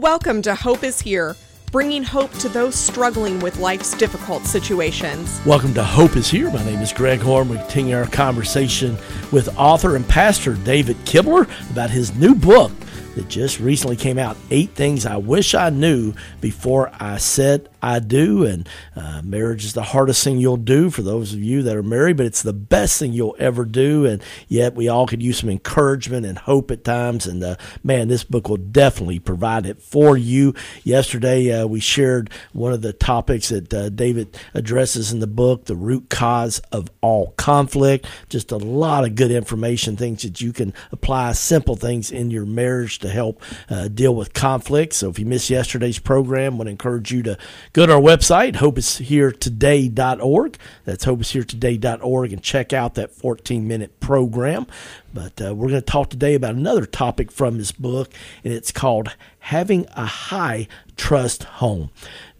Welcome to Hope is Here, bringing hope to those struggling with life's difficult situations. Welcome to Hope is Here. My name is Greg Horn. We continue our conversation with author and pastor David Kibler about his new book that just recently came out Eight Things I Wish I Knew Before I Said I do. And uh, marriage is the hardest thing you'll do for those of you that are married, but it's the best thing you'll ever do. And yet, we all could use some encouragement and hope at times. And uh, man, this book will definitely provide it for you. Yesterday, uh, we shared one of the topics that uh, David addresses in the book the root cause of all conflict. Just a lot of good information, things that you can apply, simple things in your marriage to help uh, deal with conflict. So if you missed yesterday's program, I would encourage you to Go to our website, hopeisheretoday.org. That's hopeisheretoday.org and check out that 14 minute program. But uh, we're going to talk today about another topic from this book, and it's called Having a High Trust Home.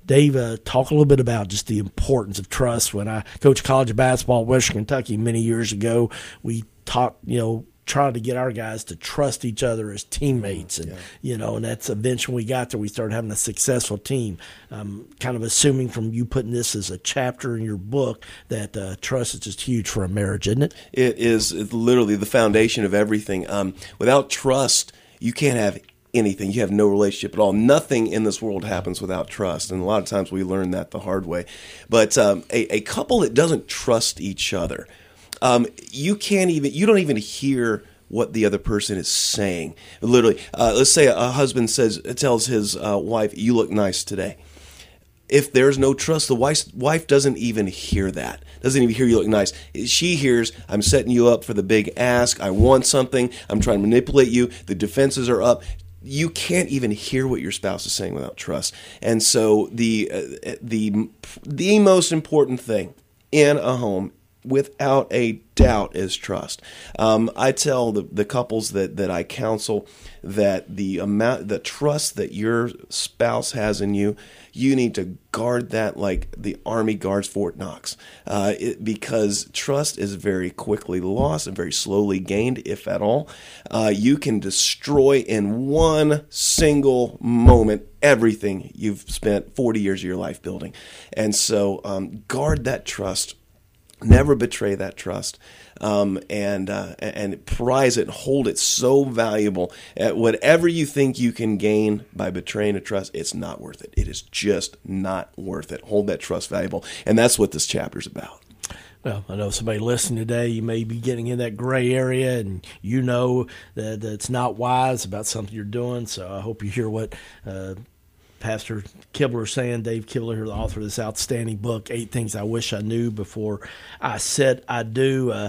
Dave, uh, talk a little bit about just the importance of trust. When I coached college basketball at Western Kentucky many years ago, we taught, you know, trying to get our guys to trust each other as teammates, and yeah. you know, and that's eventually we got there. We started having a successful team. Um, kind of assuming from you putting this as a chapter in your book that uh, trust is just huge for a marriage, isn't it? It is literally the foundation of everything. Um, without trust, you can't have anything. You have no relationship at all. Nothing in this world happens without trust, and a lot of times we learn that the hard way. But um, a, a couple that doesn't trust each other um, you can't even you don't even hear what the other person is saying. Literally, uh, let's say a, husband says tells his uh, wife, "You look nice today." If there's no trust, the wife wife doesn't even hear that. Doesn't even hear you look nice. She hears, "I'm setting you up for the big ask. I want something. I'm trying to manipulate you. The defenses are up." you can't even hear what your spouse is saying without trust. And so the uh, the the most important thing in a home without a doubt is trust. Um, I tell the, the couples that, that I counsel that the amount, the trust that your spouse has in you, you need to guard that like the Army guards Fort Knox, uh, it, because trust is very quickly lost and very slowly gained, if at all. Uh, you can destroy in one single moment everything you've spent 40 years of your life building. And so um, guard that trust Never betray that trust, um, and uh, and prize it, hold it so valuable. At whatever you think you can gain by betraying a trust, it's not worth it. It is just not worth it. Hold that trust valuable, and that's what this chapter is about. Well, I know somebody listening today, you may be getting in that gray area and you know that, that it's not wise about something you're doing. So I hope you hear what uh, Pastor Kibler saying, Dave Kibler, here, the author of this outstanding book, Eight Things I Wish I Knew Before I Said I Do. Uh,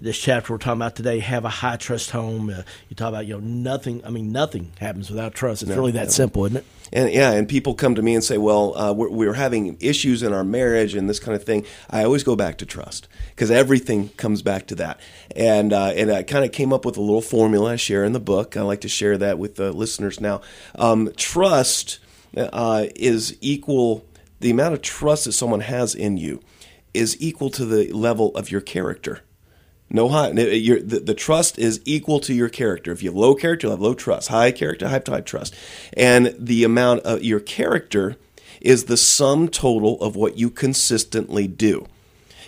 this chapter we're talking about today, have a high trust home. Uh, you talk about, you know, nothing, I mean, nothing happens without trust. It's no, really that no. simple, isn't it? And yeah, and people come to me and say, well, uh, we're, we're having issues in our marriage and this kind of thing. I always go back to trust because everything comes back to that. And, uh, and I kind of came up with a little formula I share in the book. I like to share that with the listeners now. Um, trust uh, is equal, the amount of trust that someone has in you is equal to the level of your character. No high, the, the, trust is equal to your character. If you have low character, you'll have low trust. High character, high, high trust. And the amount of your character is the sum total of what you consistently do.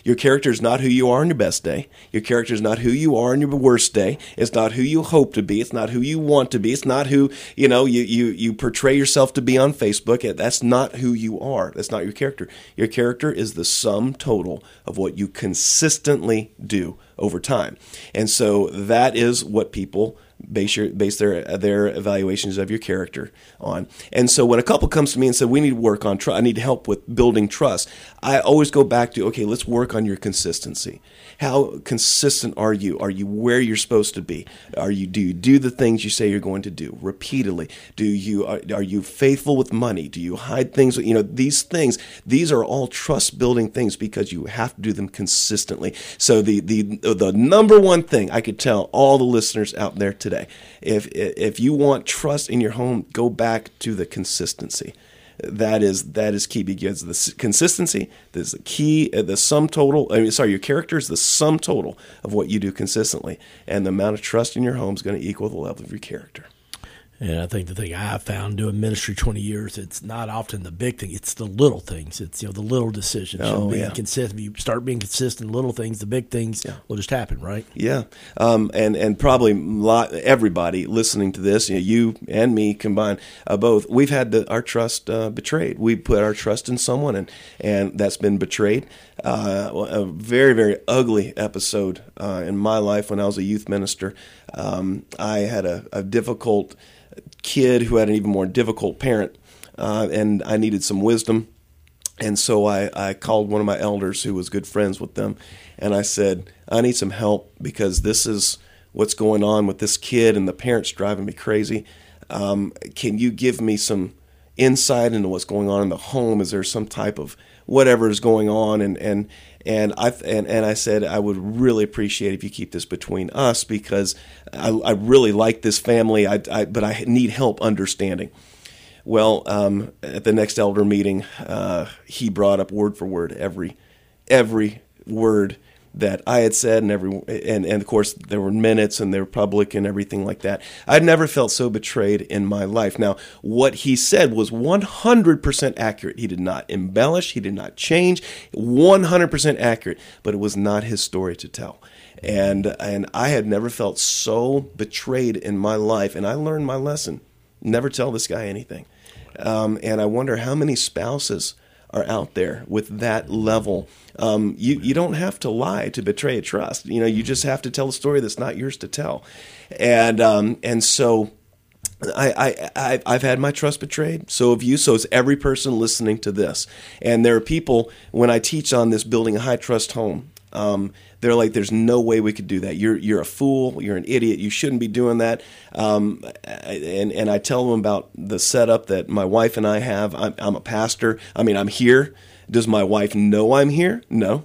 Your character is not who you are on your best day. Your character is not who you are on your worst day. It's not who you hope to be. It's not who you want to be. It's not who, you know, you, you, you portray yourself to be on Facebook. That's not who you are. That's not your character. Your character is the sum total of what you consistently do over time. And so that is what people base your base their their evaluations of your character on. And so when a couple comes to me and said we need to work on trust, I need help with building trust. I always go back to okay, let's work on your consistency. How consistent are you? Are you where you're supposed to be? Are you do you do the things you say you're going to do repeatedly? Do you are, are you faithful with money? Do you hide things? You know these things. These are all trust building things because you have to do them consistently. So the the the number one thing I could tell all the listeners out there today, if if you want trust in your home, go back to the consistency. That is that is key because the consistency is the key uh, the sum total I mean sorry your character is the sum total of what you do consistently. And the amount of trust in your home is going to equal the level of your character And I think the thing I found doing ministry 20 years, it's not often the big thing. It's the little things. It's, you know, the little decisions. Oh, being yeah. consistent. You start being consistent, little things, the big things will just happen, right? Yeah, um, and and probably lot, everybody listening to this, you, know, you and me combined, uh, both, we've had the, our trust uh, betrayed. We put our trust in someone, and and that's been betrayed. Uh, a very very ugly episode uh, in my life when I was a youth minister. Um, I had a, a difficult kid who had an even more difficult parent, uh, and I needed some wisdom. And so I, I called one of my elders who was good friends with them, and I said, I need some help because this is what's going on with this kid, and the parents driving me crazy. Um, can you give me some insight into what's going on in the home? Is there some type of whatever is going on? And and and I and, and I said I would really appreciate if you keep this between us because I, I really like this family. I, I but I need help understanding. Well, um, at the next elder meeting, uh, he brought up word for word every every word that I had said, and every and and of course there were minutes and they were public and everything like that. I'd never felt so betrayed in my life. Now, what he said was 100% accurate. He did not embellish. He did not change. 100% accurate, but it was not his story to tell. And and I had never felt so betrayed in my life, and I learned my lesson. Never tell this guy anything. Um, and I wonder how many spouses are out there with that level. Um, you you don't have to lie to betray a trust. You know, you just have to tell a story that's not yours to tell. And um, and so. I, I, I've had my trust betrayed. So have you. So is every person listening to this. And there are people, when I teach on this building a high trust home, um, they're like, "There's no way we could do that. You're you're a fool. You're an idiot. You shouldn't be doing that." Um, and and I tell them about the setup that my wife and I have. I'm, I'm a pastor. I mean, I'm here. Does my wife know I'm here? No.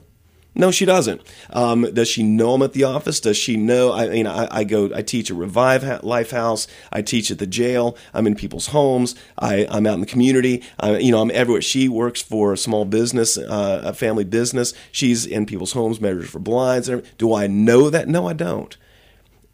No, she doesn't. Um, does she know I'm at the office? Does she know? I mean, I, I go. I teach at Revive Life House. I teach at the jail. I'm in people's homes. I, I'm out in the community. I, you know, I'm everywhere. She works for a small business, uh, a family business. She's in people's homes, measures for blinds. Do I know that? No, I don't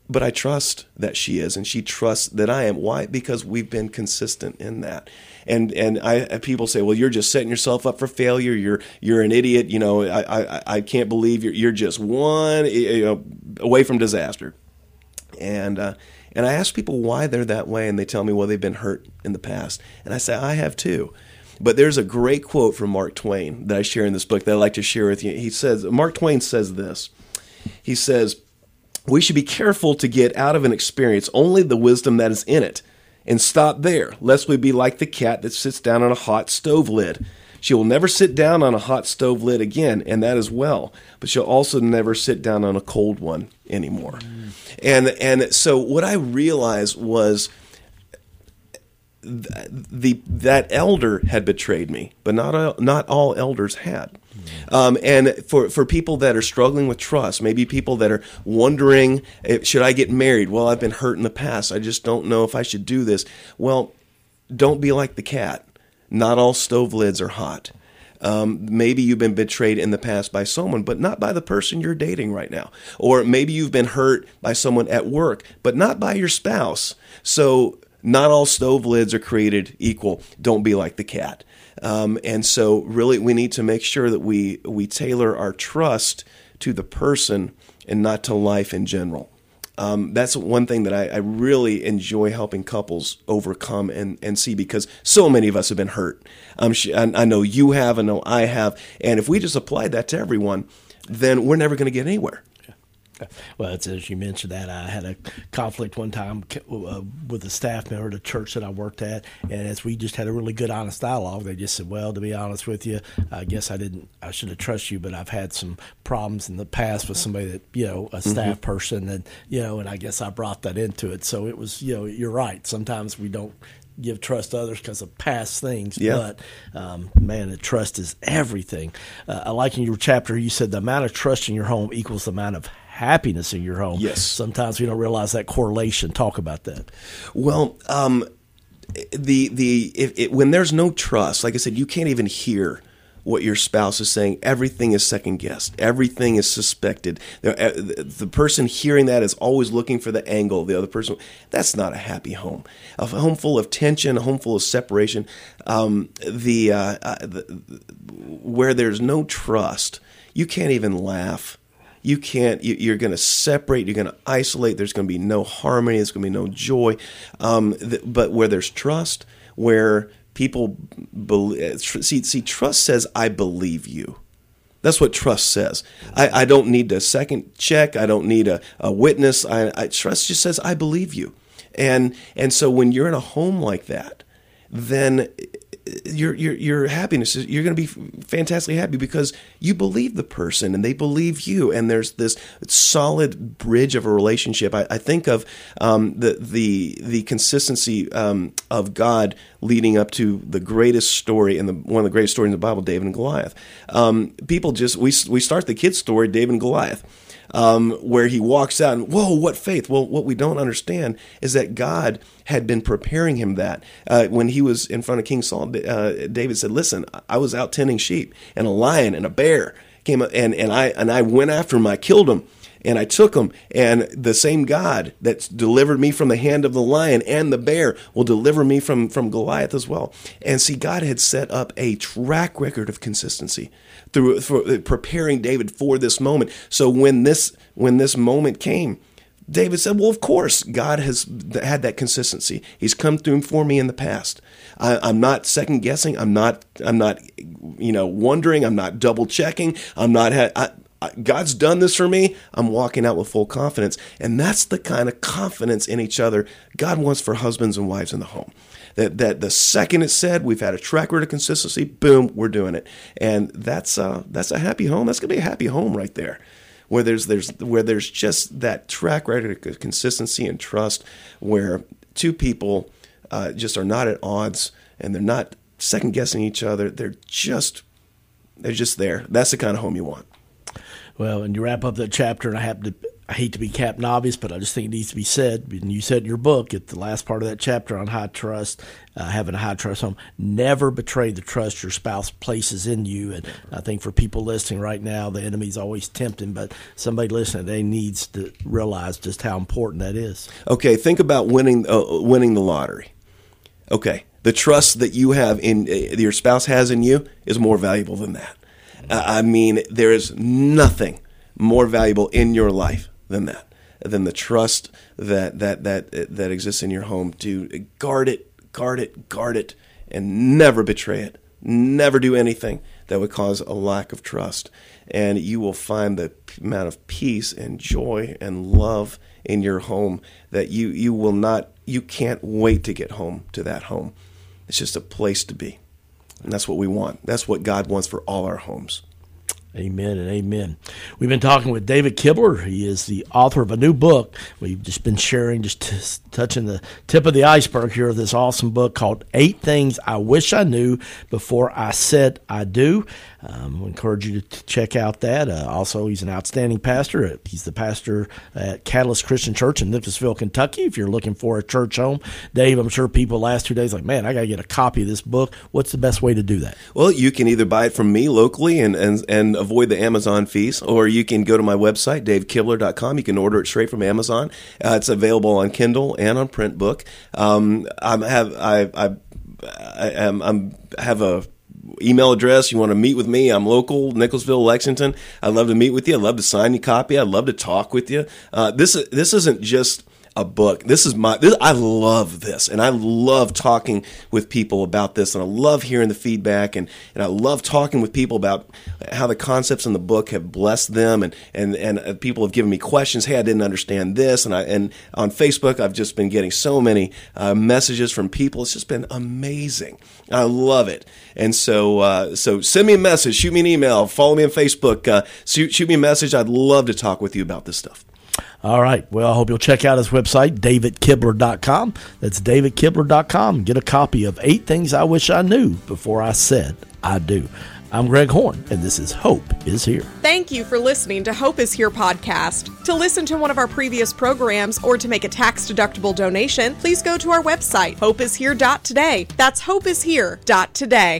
but I trust that she is, and she trusts that I am. Why? Because we've been consistent in that. And and I people say, well, you're just setting yourself up for failure. You're you're an idiot. You know, I I, I can't believe you're you're just one you know, away from disaster. And uh, and I ask people why they're that way, and they tell me, well, they've been hurt in the past, and I say, I have too. But there's a great quote from Mark Twain that I share in this book that I like to share with you. He says, Mark Twain says this. He says we should be careful to get out of an experience only the wisdom that is in it and stop there, lest we be like the cat that sits down on a hot stove lid. She will never sit down on a hot stove lid again, and that is well, but she'll also never sit down on a cold one anymore. Mm. And and so what I realized was the that elder had betrayed me, but not all, not all elders had. Um, and for for people that are struggling with trust, maybe people that are wondering, should I get married? Well, I've been hurt in the past. I just don't know if I should do this. Well, don't be like the cat. Not all stove lids are hot. Um, maybe you've been betrayed in the past by someone, but not by the person you're dating right now. Or maybe you've been hurt by someone at work, but not by your spouse. So not all stove lids are created equal. Don't be like the cat. Um, and so, really, we need to make sure that we we tailor our trust to the person and not to life in general. Um, that's one thing that I, I, really enjoy helping couples overcome and, and see because so many of us have been hurt. Um, I know you have, I know I have. And if we just applied that to everyone, then we're never going to get anywhere. Well, it's as you mentioned that I had a conflict one time uh, with a staff member at a church that I worked at, and as we just had a really good, honest dialogue, they just said, "Well, to be honest with you, I guess I didn't. I should have trusted you, but I've had some problems in the past with somebody that you know, a staff mm-hmm. person, and you know, and I guess I brought that into it. So it was, you know, you're right. Sometimes we don't give trust to others because of past things. Yeah. But um, man, the trust is everything. Uh, I like in your chapter you said the amount of trust in your home equals the amount of happiness in your home. Yes. Sometimes we don't realize that correlation. Talk about that. Well, um, the the if, it, when there's no trust, like I said, you can't even hear what your spouse is saying, everything is second guessed. Everything is suspected. The, uh, the person hearing that is always looking for the angle of the other person. That's not a happy home. A home full of tension, a home full of separation, um, the, uh, uh, the where there's no trust, you can't even laugh you can't you, are going to separate you're going to isolate there's going to be no harmony there's going to be no joy um, th- but where there's trust where people see see trust says i believe you that's what trust says. I, I don't need a second check. I don't need a, a witness. I, I, trust just says I believe you, and and so when you're in a home like that, then your your your happiness is you're going to be fantastically happy because you believe the person and they believe you. And there's this solid bridge of a relationship. I, I think of um, the the the consistency um, of god leading up to the greatest story and one of the greatest stories in the bible david and goliath. Um, people just we, we start the kids story david and goliath um, where he walks out and, whoa, what faith? Well, what we don't understand is that God had been preparing him that. Uh, when he was in front of King Saul, uh, David said, listen, I was out tending sheep and a lion and a bear came up and, and I, and I went after him. I killed him and I took them. And the same God that delivered me from the hand of the lion and the bear will deliver me from, from Goliath as well. And see, God had set up a track record of consistency through for uh, preparing David for this moment. So when this when this moment came, David said, "Well, of course, God has had that consistency. He's come through for me in the past. I, am not second guessing. I'm not. I'm not. You know, wondering. I'm not double checking. I'm not. I, I, God's done this for me. I'm walking out with full confidence, and that's the kind of confidence in each other God wants for husbands and wives in the home that that the second it's said we've had a track record of consistency, boom, we're doing it, and that's uh, that's a happy home. That's gonna be a happy home right there, where there's there's where there's just that track record of consistency and trust, where two people uh, just are not at odds and they're not second guessing each other. They're just they're just there. That's the kind of home you want. Well, and you wrap up that chapter, and I happen to I hate to be Captain Obvious, but I just think it needs to be said. And you said in your book at the last part of that chapter on high trust, uh, having a high trust home, never betray the trust your spouse places in you. And I think for people listening right now, the enemy's always tempting, but somebody listening, they needs to realize just how important that is. Okay, think about winning uh, winning the lottery. Okay, the trust that you have in uh, your spouse has in you is more valuable than that. Uh, I mean, there is nothing more valuable in your life than that, than the trust that that that that exists in your home. To guard it, guard it, guard it, and never betray it. Never do anything that would cause a lack of trust, and you will find the amount of peace and joy and love in your home that you you will not you can't wait to get home to that home. It's just a place to be. And that's what we want. That's what God wants for all our homes. Amen and amen. We've been talking with David Kibler. He is the author of a new book. We've just been sharing, just t- touching the tip of the iceberg here of this awesome book called Eight Things I Wish I Knew Before I Said I Do. Um, I encourage you to check out that. Uh, also, he's an outstanding pastor. He's the pastor at Catalyst Christian Church in Nicholasville, Kentucky. If you're looking for a church home, Dave, I'm sure people last two days like, man, I got to get a copy of this book. What's the best way to do that? Well, you can either buy it from me locally and, and, and avoid the Amazon fees, or you can go to my website, davekibler.com. You can order it straight from Amazon. Uh, it's available on Kindle and on print book. Um, I have I, I, I, I'm, I have a email address, you want to meet with me, I'm local, Nicholasville, Lexington. I'd love to meet with you. I'd love to sign you a copy. I'd love to talk with you. Uh, this this isn't just a book. This is my. This, I love this, and I love talking with people about this, and I love hearing the feedback, and, and I love talking with people about how the concepts in the book have blessed them, and and and uh, people have given me questions. Hey, I didn't understand this, and I and on Facebook, I've just been getting so many uh, messages from people. It's just been amazing. I love it, and so uh, so send me a message, shoot me an email, follow me on Facebook, uh, shoot shoot me a message. I'd love to talk with you about this stuff. All right. Well, I hope you'll check out his website, davidkibler.com. That's davidkibler.com. Get a copy of Eight Things I Wish I Knew Before I Said I Do. I'm Greg Horn, and this is Hope is Here. Thank you for listening to Hope is Here podcast. To listen to one of our previous programs or to make a tax deductible donation, please go to our website, hopeishere.today. That's hopeishere.today.